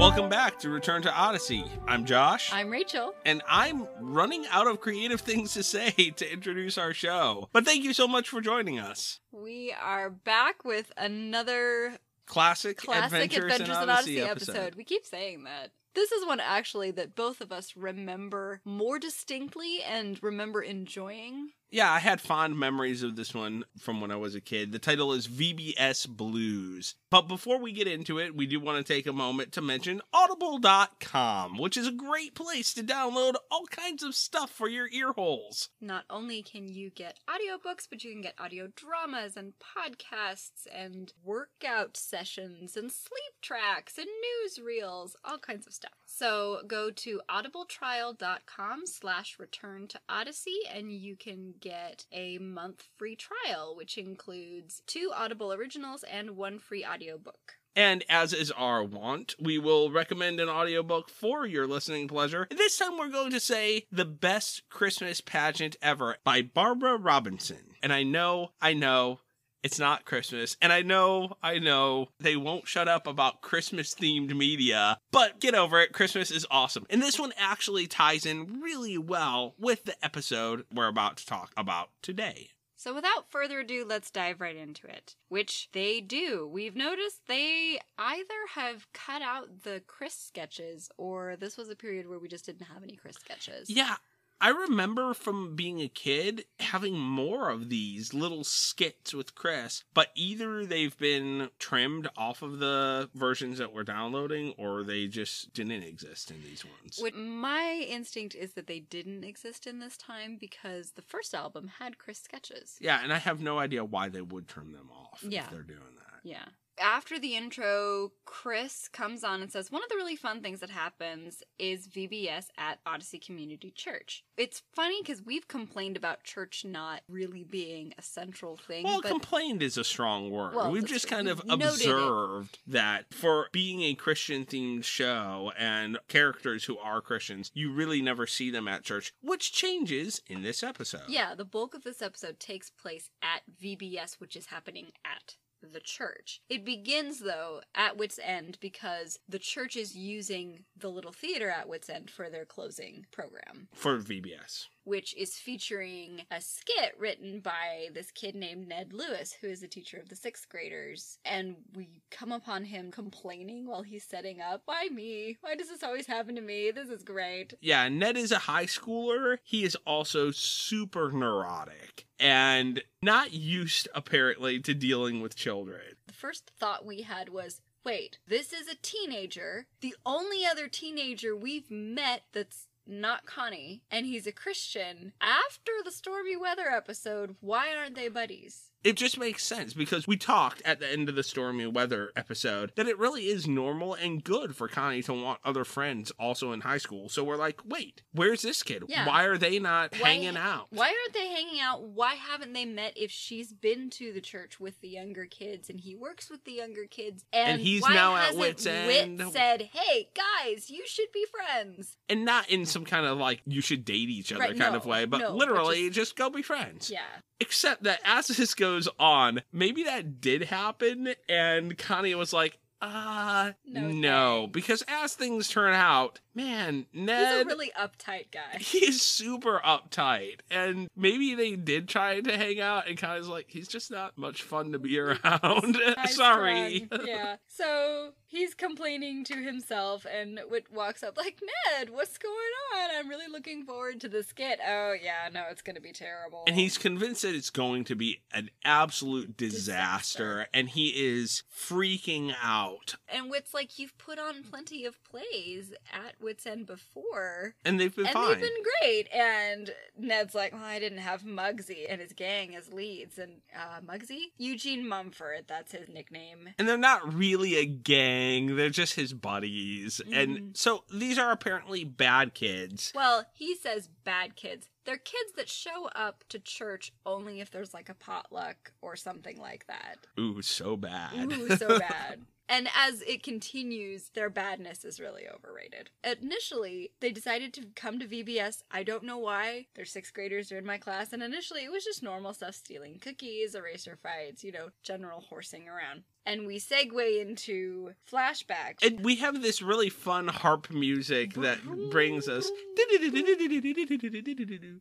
Welcome back to Return to Odyssey. I'm Josh. I'm Rachel. and I'm running out of creative things to say to introduce our show. But thank you so much for joining us. We are back with another Classic, classic Adventures, Adventures in Odyssey, Odyssey, episode. We keep saying that. This is one actually that both of us remember more distinctly and remember enjoying. Yeah, I had fond memories of this one from when I was a kid. The title is VBS Blues. But before we get into it, we do want to take a moment to mention audible.com, which is a great place to download all kinds of stuff for your ear holes. Not only can you get audiobooks, but you can get audio dramas and podcasts and workout sessions and sleep tracks and newsreels, all kinds of stuff. So go to audibletrial.com slash return to Odyssey and you can get a month free trial, which includes two Audible originals and one free audiobook. And as is our wont, we will recommend an audiobook for your listening pleasure. This time we're going to say The Best Christmas Pageant Ever by Barbara Robinson. And I know, I know, it's not Christmas. And I know, I know, they won't shut up about Christmas themed media, but get over it. Christmas is awesome. And this one actually ties in really well with the episode we're about to talk about today. So without further ado, let's dive right into it. Which they do. We've noticed they either have cut out the Chris sketches or this was a period where we just didn't have any Chris sketches. Yeah, I remember from being a kid having more of these little skits with Chris, but either they've been trimmed off of the versions that we're downloading or they just didn't exist in these ones. What my instinct is that they didn't exist in this time because the first album had Chris sketches. yeah, and I have no idea why they would trim them off Yeah. if they're doing that. Yeah. After the intro, Chris comes on and says, One of the really fun things that happens is VBS at Odyssey Community Church. It's funny because we've complained about church not really being a central thing. Well, complained is a strong word. Well, We've just kind of We've it. observed that for being a Christian themed show and characters who are Christians, you really never see them at church, which changes in this episode. Yeah, the bulk of this episode takes place at VBS, which is happening at the church. It begins, though, at Whit's End because the church is using the little theater at Whit's End for their closing program. For VBS. Which is featuring a skit written by this kid named Ned Lewis, who is a teacher of the sixth graders. And we come upon him complaining while he's setting up. Why me? Why does this always happen to me? This is great. Yeah, Ned is a high schooler. He is also super neurotic and not used, apparently, to dealing with children. The first thought we had was wait, this is a teenager. The only other teenager we've met that's not Connie, and he's a Christian. After the stormy weather episode, why aren't they buddies? It just makes sense because we talked at the end of the stormy weather episode that it really is normal and good for Connie to want other friends also in high school. So we're like, wait, where's this kid? Yeah. Why are they not Why- hanging out? Why aren't they hanging out? Why haven't they met if she's been to the church with the younger kids and he works with the younger kids? And, And he's why now at wit's Whit said, "Hey guys, you should be friends." And not in some kind of like you should date each other Right, kind no, of way, but no, but literally just- just go be friends. Yeah, Except that as this goes on, maybe that did happen, and Connie was like, uh, No no. Because as things turn out, man, Ned he's a really uptight guy. He's super uptight, and maybe they did try to hang out, and Connie's like, he's just not much fun to be around. Sorry. yeah. So he's complaining to himself, and Whit walks up like, "Ned, what's going on? I'm really looking forward to the skit." Oh yeah, no, it's gonna be terrible. And he's convinced that it's going to be an absolute disaster, Disaster. and he is freaking out. And Whit's like, "You've put on plenty of plays at Whit's End before." And they've been and fine. they've been great. And Ned's like, well, I didn't have Muggsy and his gang as leads. And uh, Muggsy? Eugene Mumford, that's his nickname. and they're not really a gang, they're just his buddies. Mhm. And so these are apparently bad kids. Well, he says bad kids. They're kids that show up to church only if there's like a potluck or something like that. Ooh, so bad. Ooh, so bad. And as it continues, their badness is really overrated. Initially, they decided to come to VBS. I don't know why. They're sixth graders, they're in my class, and initially it was just normal stuff stealing cookies, eraser fights, you know, general horsing around. And we segue into flashbacks. And we have this really fun harp music that brings us.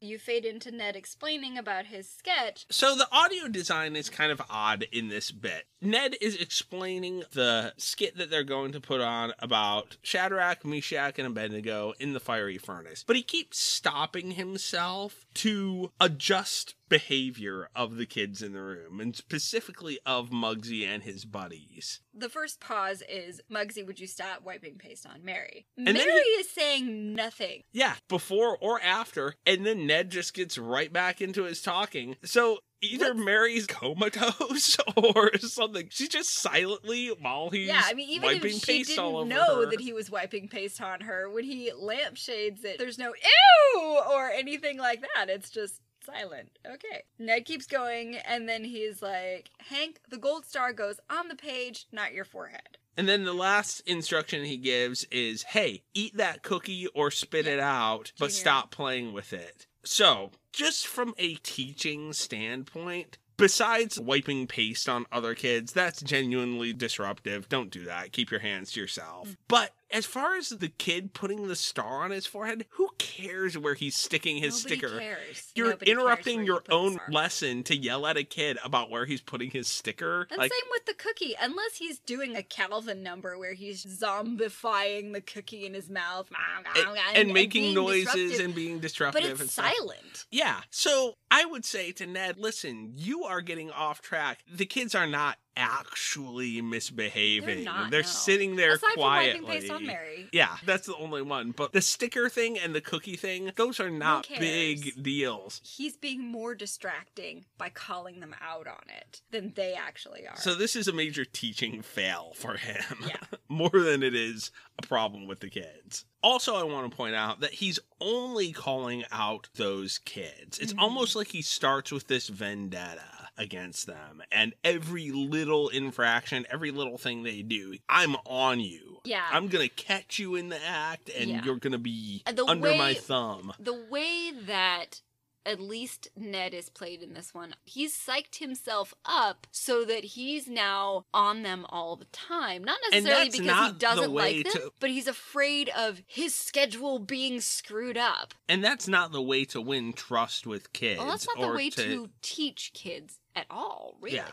you fade into Ned explaining about his sketch. So the audio design is kind of odd in this bit. Ned is explaining the skit that they're going to put on about Shadrach, Meshach, and Abednego in the fiery furnace. But he keeps stopping himself to adjust behavior of the kids in the room and specifically of Muggsy and his buddies. The first pause is Muggsy, would you stop wiping paste on Mary? then Mary he- is saying nothing. Yeah, before or after, and then Ned just gets right back into his talking. So either What's- Mary's comatose or something. She's just silently while he's yeah, I mean, even wiping if she paste didn't all over know her. that he was wiping paste on her, when he lampshades it, there's no ew or anything like that. It's just silent. Okay. Ned keeps going, and then he's like, Hank, the gold star goes on the page, not your forehead. And then the last instruction he gives is, "Hey, eat that cookie or spit it out, but Junior. stop playing with it." So, just from a teaching standpoint, besides wiping paste on other kids, that's genuinely disruptive. Don't do that. Keep your hands to yourself. Mm. But as far as the kid putting the star on his forehead, who cares where he's sticking his Nobody sticker? cares. You're Nobody interrupting your you own lesson to yell at a kid about where he's putting his sticker. And like, same with the cookie, unless he's doing a Calvin number where he's zombifying the cookie in his mouth and, and making being noises and being disruptive. But it's and silent. Yeah. So I would say to Ned, listen, you are getting off track. The kids are not actually misbehaving. They're not, no. sitting there Aside quietly. from wiping paste on Mary. Yeah, that's the only one. But the sticker thing and the cookie thing, those are not big deals. He's being more distracting by calling them out on it than they actually are. So this is a major teaching fail for him. Yeah. More than it is a problem with the kids. Also, I want to point out that he's only calling out those kids. It's Mhm. almost like he starts with this vendetta against them, and every little infraction, every little thing they do, I'm on you. Yeah. I'm gonna catch you in the act, and Yeah. you're gonna be And the under my thumb. the way that at least Ned is played in this one, he's psyched himself up so that he's now on them all the time. Not necessarily because not he doesn't way like them, to- but he's afraid of his schedule being screwed up. And that's not the way to win trust with kids. Well, that's not the way to... teach kids at all, really. Yeah.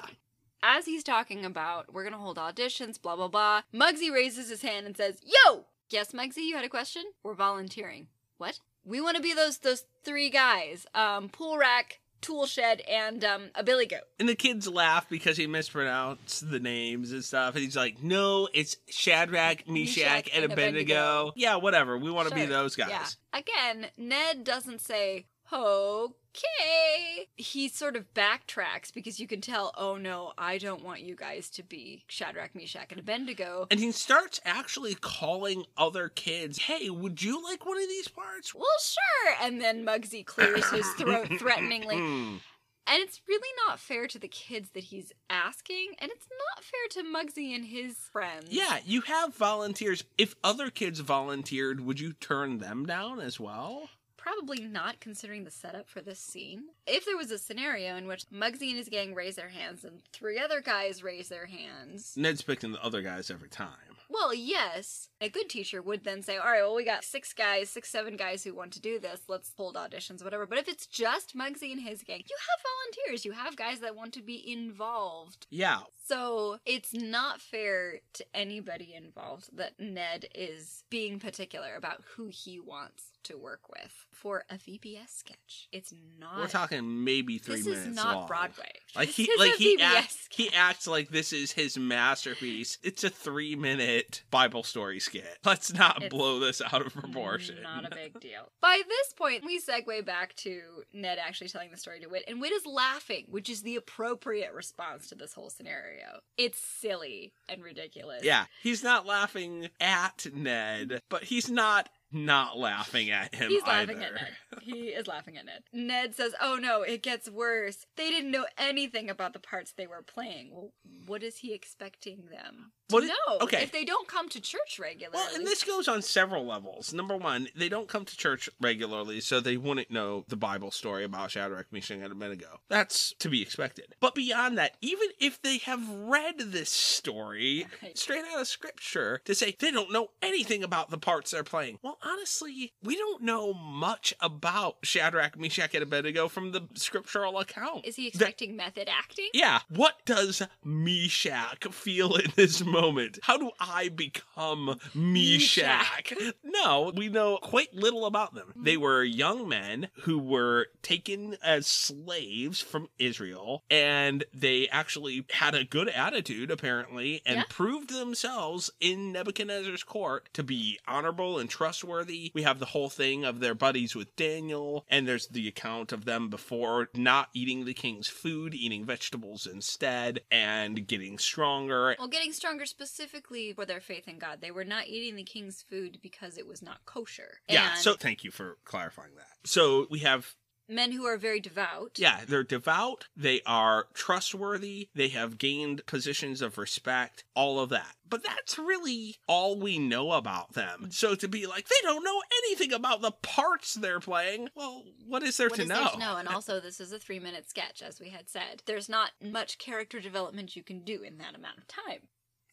As he's talking about, we're gonna hold auditions, blah blah blah. Muggsy raises his hand and says, "Yo, yes, Muggsy, you had a question? We're volunteering. What? We want to be those those three guys: um, pool rack, tool shed, and um, a billy goat." And the kids laugh because he mispronounced the names and stuff. And he's like, no, it's Shadrach, Meshach, Meshach, and and Abednego. Abednego. Yeah, whatever. We want to be those guys. Yeah. Again, Ned doesn't say, okay. He sort of backtracks because you can tell, oh no, I don't want you guys to be Shadrach, Meshach, and Abednego. And he starts actually calling other kids, hey, would you like one of these parts? well, sure. And then Muggsy clears his throat threateningly. Hmm. And it's really not fair to the kids that he's asking, and it's not fair to Muggsy and his friends. Yeah, you have volunteers. If other kids volunteered, would you turn them down as well? Probably not considering the setup for this scene. If there was a scenario in which Muggsy and his gang raise their hands and three other guys raise their hands, Ned's picking the other guys every time. well, yes, a good teacher would then say, all right, well, we got six guys, six, seven guys who want to do this. Let's hold auditions, whatever. But if it's just Muggsy and his gang, you have volunteers. You have guys that want to be involved. Yeah, So it's not fair to anybody involved that Ned is being particular about who he wants to work with for a VBS sketch. It's not. we're talking maybe three This minutes is not long. Broadway. Like This he, is like he, act, he acts like this is his masterpiece. It's a three-minute Bible story Let's not It's blow this out of proportion. Not a big deal. By this point, we segue back to Ned actually telling the story to Whit, and Whit is laughing, which is the appropriate response to this whole scenario. It's silly and ridiculous. Yeah, he's not laughing at Ned, but he's not not laughing at him He's either. laughing at Ned. He is laughing at Ned. Ned says, "Oh no, it gets worse. They didn't know anything about the parts they were playing. Well, what is he expecting them to know? okay. if they don't come to church regularly. Well, and this goes on several levels. Number one, they don't come to church regularly, so they wouldn't know the Bible story about Shadrach, Meshach, and Abednego. That's to be expected. But beyond that, even if they have read this story Right. straight out of scripture to say they don't know anything about the parts they're playing, well, honestly, we don't know much about Shadrach, Meshach, and Abednego from the scriptural account. is he That- expecting method acting? yeah. What does Meshach feel in this moment? How do I become Meshach? No, we know quite little about them. Mm. They were young men who were taken as slaves from Israel, and they actually had a good attitude, apparently, and Yeah. proved themselves in Nebuchadnezzar's court to be honorable and trustworthy. We have the whole thing of their buddies with Daniel, and there's the account of them before not eating the king's food, eating vegetables instead, and getting stronger. Well, getting stronger specifically for their faith in God. They were not eating the king's food because it was not kosher. Yeah, And so thank you for clarifying that. So we have men who are very devout. Yeah, they're devout, they are trustworthy, they have gained positions of respect, all of that. But that's really all we know about them. So to be like, they don't know anything about the parts they're playing, well, what is there What to is know? there to know? And also, this is a three minute sketch, as we had said. There's not much character development you can do in that amount of time.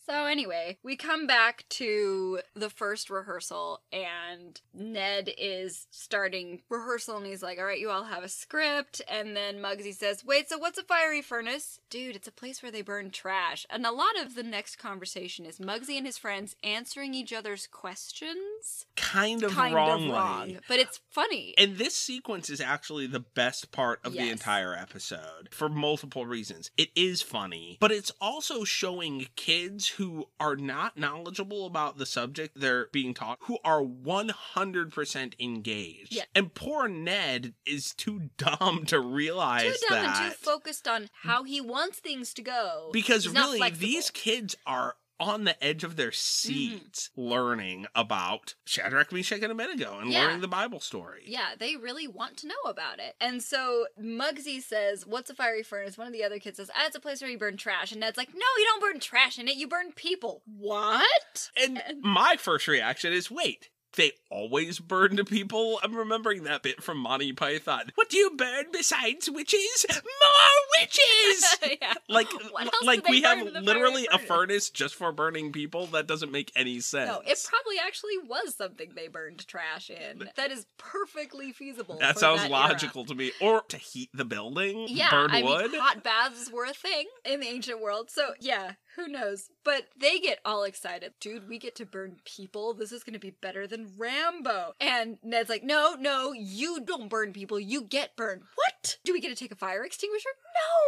So, anyway, we come back to the first rehearsal, and Ned is starting rehearsal, and he's like, All right, you all have a script. And then Muggsy says, Wait, so what's a fiery furnace? Dude, it's a place where they burn trash. And a lot of the next conversation is Muggsy and his friends answering each other's questions. kind of kind wrongly. of wrong, but it's funny. And this sequence is actually the best part of the entire episode for multiple reasons. It is funny, but it's also showing kids who are not knowledgeable about the subject they're being taught, who are 100% engaged. Yeah. And poor Ned is too dumb to realize too dumb that. and too focused on how he wants things to go. because He's really, flexible. these kids are on the edge of their Mm-hmm. seats learning about Shadrach, Meshach, and Abednego and Yeah. learning the Bible story. Yeah, they really want to know about it. And so Muggsy says, What's a fiery furnace? One of the other kids says, ah, It's a place where you burn trash. And Ned's like, No, you don't burn trash in it, you burn people. What? And my first reaction is wait, they always burn to people? I'm remembering that bit from Monty Python. What do you burn besides witches? More witches! yeah. Like, like we have literally a furnace just for burning people. That doesn't make any sense. No, it probably actually was something they burned trash in. That is perfectly feasible. that sounds era. logical to me. Or to heat the building, Yeah, burn I wood. mean, hot baths were a thing in the ancient world. So yeah, who knows? But they get all excited, dude. We get to burn people. This is going to be better than Rambo. And Ned's like, no, no, you don't burn people. You get burned. What? Do we get to take a fire extinguisher?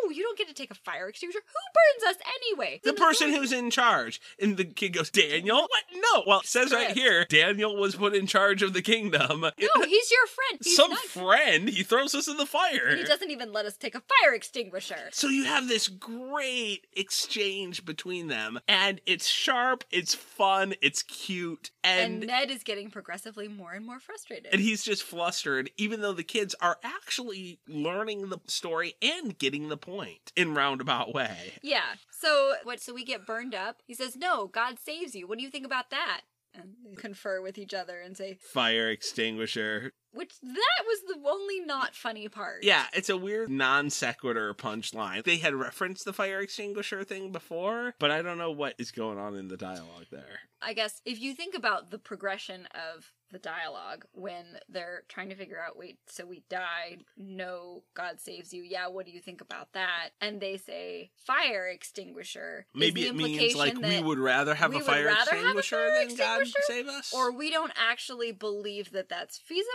No, you don't get to take a fire extinguisher. Who burns us anyway? the person who's in charge. And the kid goes, Daniel? What? No. Well, it says right here, Daniel was put in charge of the kingdom. No, he's your friend. He's Some not- friend, he throws us in the fire. and he doesn't even let us take a fire extinguisher. So you have this great exchange between them, and it's sharp, it's fun, it's cute, And, and Ned is getting progressively more and more frustrated. and he's just flustered, even though the kids are actually learning the story and getting the point in roundabout way. Yeah. So what? So we get burned up. He says, "No, God saves you. What do you think about that?" And confer with each other and say, Fire extinguisher. Which that was the only not funny part. Yeah, it's a weird non sequitur punchline. They had referenced the fire extinguisher thing before, but I don't know what is going on in the dialogue there. I guess if you think about the progression of the dialogue when they're trying to figure out, wait, so we died, no, God saves you. Yeah, what do you think about that? And they say fire extinguisher. Maybe it means like we would rather have a fire rather have a extinguisher fire than God save us? or we don't actually believe that that's feasible.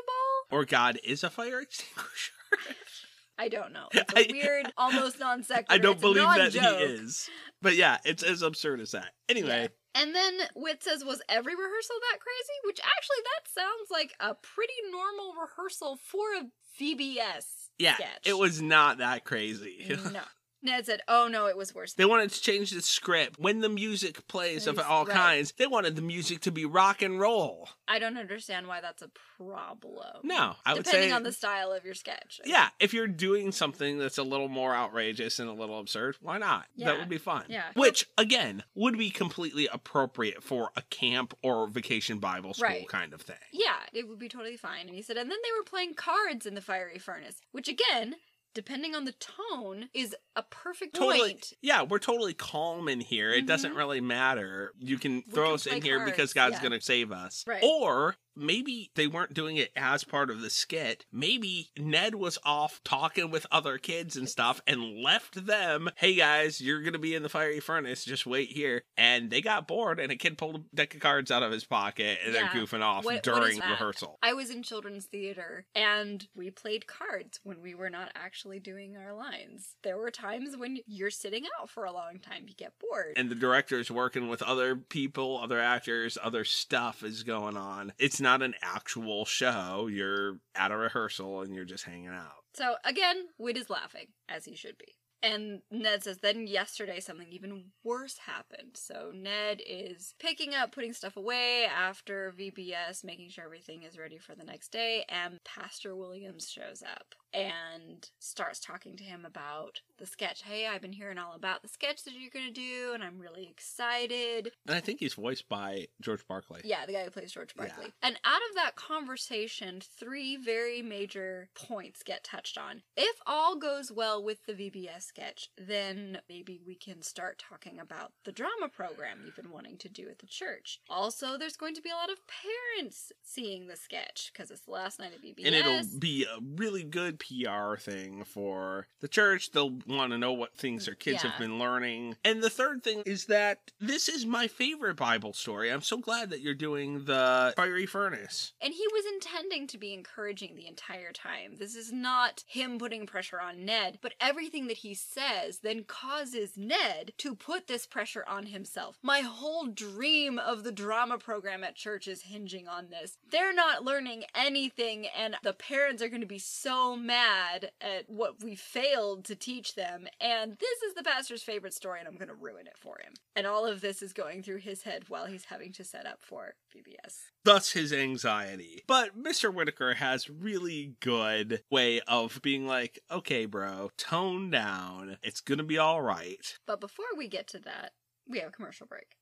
Or God is a fire extinguisher. I don't know. It's a I- weird, almost non sequitur. I don't It's believe that he is. But yeah, it's as absurd as that. Anyway, And then Whit says, "Was every rehearsal that crazy?" Which actually, that sounds like a pretty normal rehearsal for a VBS yeah, sketch. it was not that crazy. no. Ned said, "Oh no, it was worse." They wanted to change the script. When the music plays of all right. kinds, they wanted the music to be rock and roll. I don't understand why that's a problem. No, I would say. depending say on the style of your sketch. Yeah, if you're doing something that's a little more outrageous and a little absurd, why not? Yeah. That would be fun. Yeah. Which, again, would be completely appropriate for a camp or vacation Bible school Right. kind of thing. Yeah, it would be totally fine. And he said, and then they were playing cards in the fiery furnace, which again, depending on the tone, is a perfect Totally. point. Yeah, we're totally calm in here. It doesn't Mhm. really matter. You can throw can us in play here because God's yeah. going to save us. Right. Or maybe they weren't doing it as part of the skit. Maybe Ned was off talking with other kids and stuff and left them, hey guys, you're going to be in the fiery furnace. Just wait here. And they got bored and a kid pulled a deck of cards out of his pocket and Yeah. they're goofing off What- what during is that? rehearsal. I was in children's theater and we played cards when we were not actually doing our lines. There were times when you're sitting out for a long time, you get bored. and the director's working with other people, other actors, other stuff is going on. It's not an actual show. You're at a rehearsal and you're just hanging out. So again, Whit is laughing, as he should be. And Ned says, then yesterday something even worse happened. So Ned is picking up, putting stuff away after VBS, making sure everything is ready for the next day. And Pastor Williams shows up and starts talking to him about the sketch. Hey, I've been hearing all about the sketch that you're going to do, and I'm really excited. And I think he's voiced by George Barclay. Yeah, the guy who plays George Barclay. Yeah. And out of that conversation, three very major points get touched on. If all goes well with the VBS sketch, then maybe we can start talking about the drama program you've been wanting to do at the church. Also, there's going to be a lot of parents seeing the sketch because it's the last night of VBS. And it'll be a really good PR thing for the church. They'll want to know what things their kids Yeah. have been learning. And the third thing is that this is my favorite Bible story. I'm so glad that you're doing the fiery furnace. And he was intending to be encouraging the entire time. This is not him putting pressure on Ned, but everything that he says then causes Ned to put this pressure on himself. My whole dream of the drama program at church is hinging on this. They're not learning anything, and the parents are going to be so mad at what we failed to teach them. And this is the pastor's favorite story, and I'm going to ruin it for him. And all of this is going through his head while he's having to set up for VBS. thus his anxiety. But Mr. Whittaker has really good way of being like, okay, bro, tone down. It's gonna be all right. But before we get to that, we have a commercial break.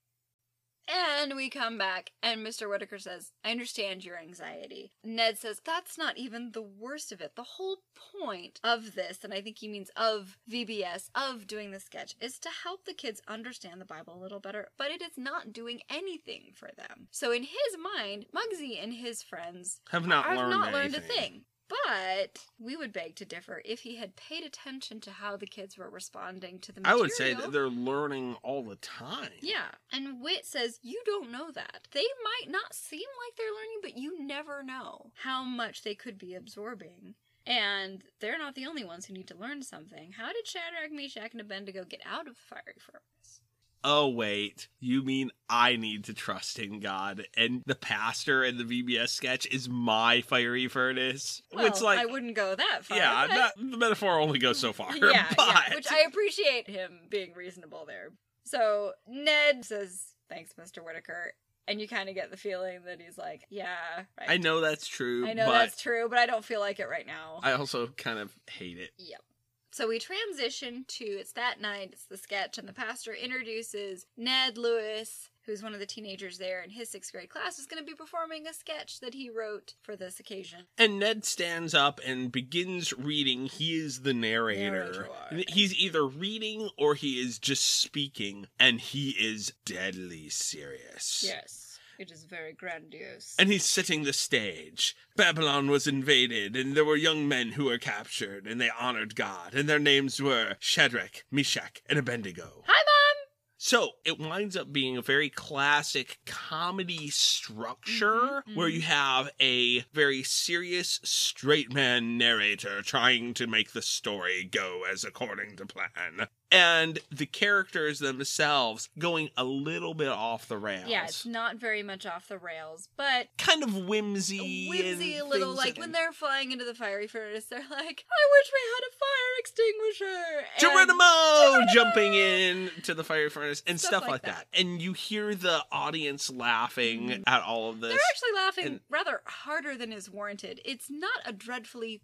And we come back, and Mr. Whittaker says, I understand your anxiety. Ned says, That's not even the worst of it. The whole point of this, and I think he means of VBS, of doing the sketch, is to help the kids understand the Bible a little better, but it is not doing anything for them. So in his mind, Muggsy and his friends Have not I've learned not learned a thing. But we would beg to differ if he had paid attention to how the kids were responding to the material, I would say that they're learning all the time. Yeah, and Whit says you don't know that. They might not seem like they're learning, but you never know how much they could be absorbing. And they're not the only ones who need to learn something. How did Shadrach, Meshach, and Abednego get out of the fiery furnace? Oh, wait. You mean I need to trust in God, and the pastor in the VBS sketch is my fiery furnace? Well, it's like, I wouldn't go that far. yeah, not, the metaphor only goes so far. Yeah, but yeah, which I appreciate him being reasonable there. So Ned says, "Thanks, Mr. Whittaker," and you kind of get the feeling that he's like, "Yeah, right. I know that's true. I know that's true, but I don't feel like it right now." I also kind of hate it. Yep. So we transition to it's that night, it's the sketch, and the pastor introduces Ned Lewis, who's one of the teenagers there in his sixth grade class, is going to be performing a sketch that he wrote for this occasion. And Ned stands up and begins reading. He is the narrator. Narrator. He's either reading or he is just speaking, and he is deadly serious. Yes. It is very grandiose. And he's setting the stage. Babylon was invaded, and there were young men who were captured, and they honored God, and their names were Shadrach, Meshach, and Abednego. Hi, Mom! So it winds up being a very classic comedy structure Mhm, where mhm. you have a very serious straight man narrator trying to make the story go as according to plan. And the characters themselves going a little bit off the rails. Yeah, it's not very much off the rails, but kind of whimsy. whimsy a little. Like that- when they're flying into the fiery furnace, they're like, "I wish we had a fire extinguisher." And- Geronimo, Geronimo! jumping in to the fiery furnace and stuff, Stuff like like that. that. And you hear the audience laughing Mhm. at all of this. They're actually laughing and- rather harder than is warranted. It's not a dreadfully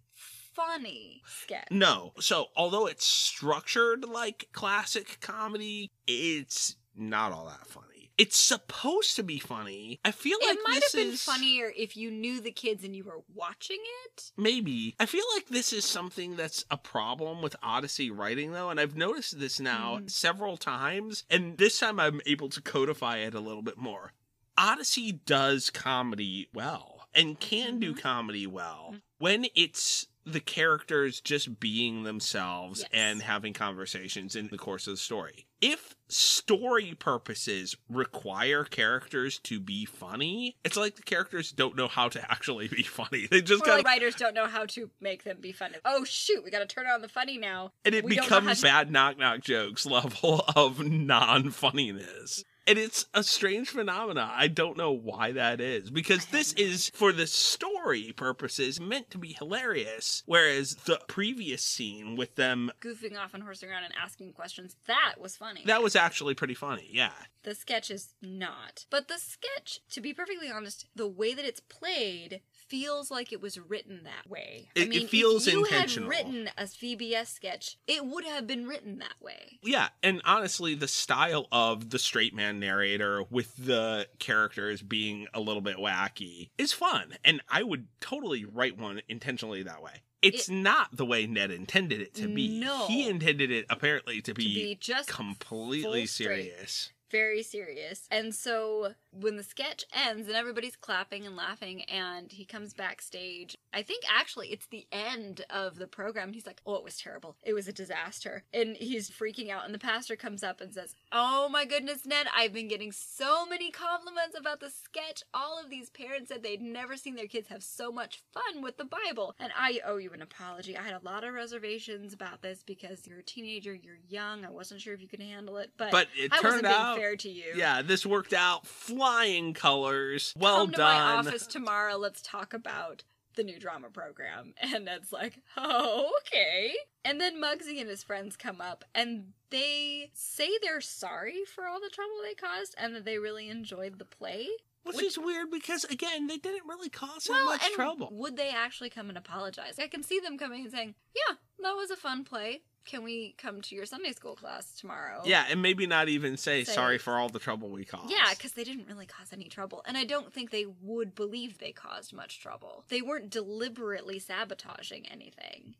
funny sketch. no. So, although it's structured like classic comedy, it's not all that funny. It's supposed to be funny. I feel like it might this have been is- funnier if you knew the kids and you were watching it. Maybe. I feel like this is something that's a problem with Odyssey writing, though, and I've noticed this now Mhm. several times, and this time I'm able to codify it a little bit more. Odyssey does comedy well and can do Mhm. comedy well Mhm. when it's the characters just being themselves Yes. and having conversations in the course of the story. If story purposes require characters to be funny, it's like the characters don't know how to actually be funny. They just got like writers don't know how to make them be funny. Oh shoot, we got to turn on the funny now. and it we don't know how becomes to- bad knock knock jokes level of non funniness. And it's a strange phenomena. I don't know why that is. Because this is, for the story purposes, meant to be hilarious. Whereas the previous scene with them, Goofing off and horsing around and asking questions, that was funny. that was actually pretty funny. Yeah. The sketch is not. But the sketch, to be perfectly honest, the way that it's played feels like it was written that way. I It- it feels if you intentional. had written a VBS sketch, it would have been written that way. Yeah, and honestly, the style of the straight man narrator with the characters being a little bit wacky is fun, and I would totally write one intentionally that way. It's not the way Ned intended it to be. No. He intended it apparently to To be, be just completely serious. very serious. And so when the sketch ends and everybody's clapping and laughing and he comes backstage, I think actually it's the end of the program. He's like, "Oh, it was terrible. It was a disaster." And he's freaking out and the pastor comes up and says, "Oh my goodness, Ned, I've been getting so many compliments about the sketch. All of these parents said they'd never seen their kids have so much fun with the Bible. And I owe you an apology. I had a lot of reservations about this because you're a teenager, you're young. I wasn't sure if you could handle it, but But it I wasn't being out, fair to you. yeah, this worked out flying colors. Well Come to done. my office tomorrow. Let's talk about the new drama program. And Ned's like, oh, okay. And then Muggsy and his friends come up and they say they're sorry for all the trouble they caused and that they really enjoyed the play. Which, Which- is weird because again, they didn't really cause that well, much and trouble. would they actually come and apologize? I can see them coming and saying, yeah, that was a fun play. Can we come to your Sunday school class tomorrow? Yeah, and maybe not even say, Say- sorry for all the trouble we caused. Yeah, because they didn't really cause any trouble. And I don't think they would believe they caused much trouble. They weren't deliberately sabotaging anything.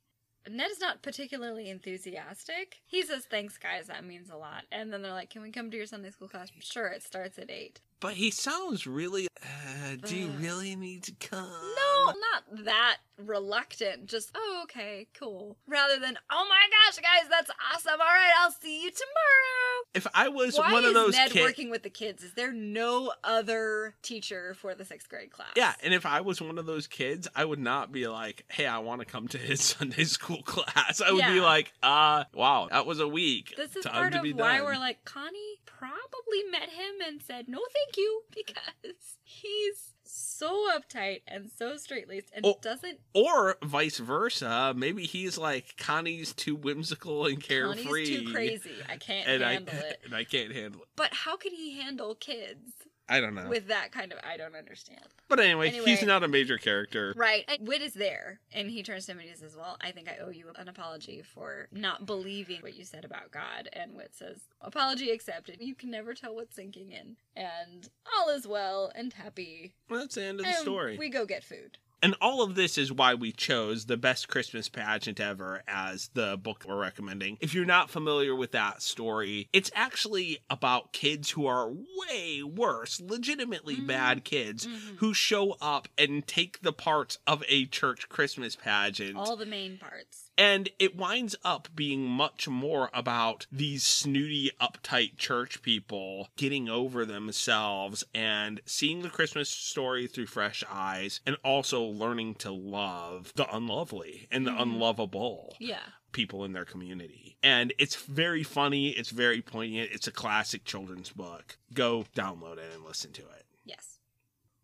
Ned is not particularly enthusiastic. He says, Thanks, guys, that means a lot. And then they're like, Can we come to your Sunday school class? Sure, it starts at 8. But he sounds really. Uh, do you really need to come? No, not that reluctant. Just, oh, okay, cool. Rather than, oh my gosh, guys, that's awesome. All right, I'll see you tomorrow. If I was Why one of those Ned kids. working with the kids? Is there no other teacher for the sixth grade class? Yeah, and if I was one of those kids, I would not be like, "Hey, I want to come to his Sunday school class." I would be like, "Uh, wow, that was a week. This is Time part of why done." we're like, Connie probably met him and said, no, thank you, because he's so uptight and so straight laced and Oh, doesn't. or vice versa. Maybe he's like Connie's too whimsical and carefree. Connie's too crazy. I can't And I, handle it. and I can't handle it. But how can he handle kids I don't know. with that kind of? I don't understand. but anyway, Anyway. he's not a major character. Right. And Whit is there, and he turns to him and he says, Well, I think I owe you an apology for not believing what you said about God. And Whit says, Apology accepted. You can never tell what's sinking in. And all is well and happy. Well, that's the end of the story. We go get food. And all of this is why we chose the best Christmas pageant ever as the book we're recommending. If you're not familiar with that story, it's actually about kids who are way worse, legitimately Mhm. bad kids, Mhm. who show up and take the parts of a church Christmas pageant. All the main parts. And it winds up being much more about these snooty, uptight church people getting over themselves and seeing the Christmas story through fresh eyes and also learning to love the unlovely and the Mhm. unlovable Yeah. people in their community. And it's very funny, it's very poignant, it's a classic children's book. Go download it and listen to it. Yes.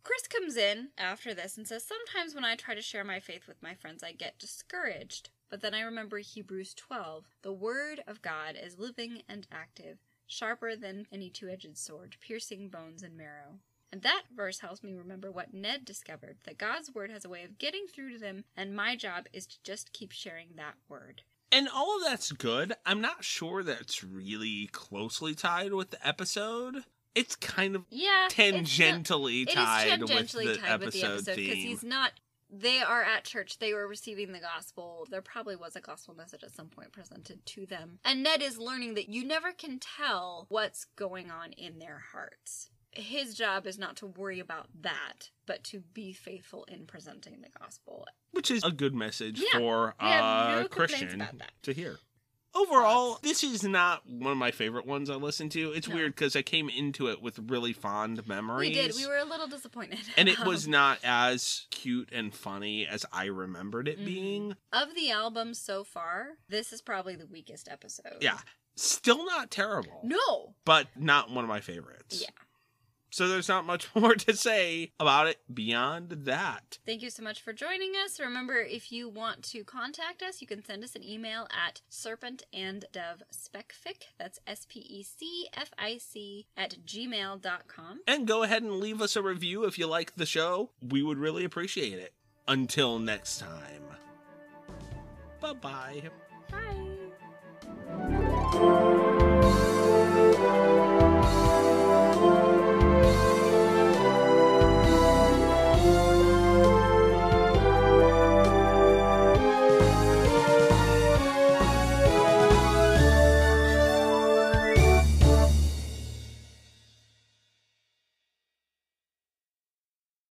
Chris comes in after this and says, Sometimes when I try to share my faith with my friends, I get discouraged. But then I remember Hebrews 12. The word of God is living and active, sharper than any two edged sword, piercing bones and marrow. And that verse helps me remember what Ned discovered that God's word has a way of getting through to them, and my job is to just keep sharing that word. And all of that's good. I'm not sure that's really closely tied with the episode. It's kind of Yeah. tangentially It is tied, tangentially with the tied with the episode episode because he's not. They are at church. They were receiving the gospel. There probably was a gospel message at some point presented to them. And Ned is learning that you never can tell what's going on in their hearts. His job is not to worry about that, but to be faithful in presenting the gospel. Which is a good message Yeah, for a no Christian to hear. Overall, this is not one of my favorite ones I listen to. It's No. weird because I came into it with really fond memories. We did. We were a little disappointed. and it was not as cute and funny as I remembered it Mhm. being. of the album so far, this is probably the weakest episode. Yeah. Still not terrible. No. But not one of my favorites. Yeah. So there's not much more to say about it beyond that. Thank you so much for joining us. Remember, if you want to contact us, you can send us an email at serpent and dove specfic. That's S P E C F I C at gmail.com. And go ahead and leave us a review if you like the show. We would really appreciate it. Until next time. Bye bye. Bye.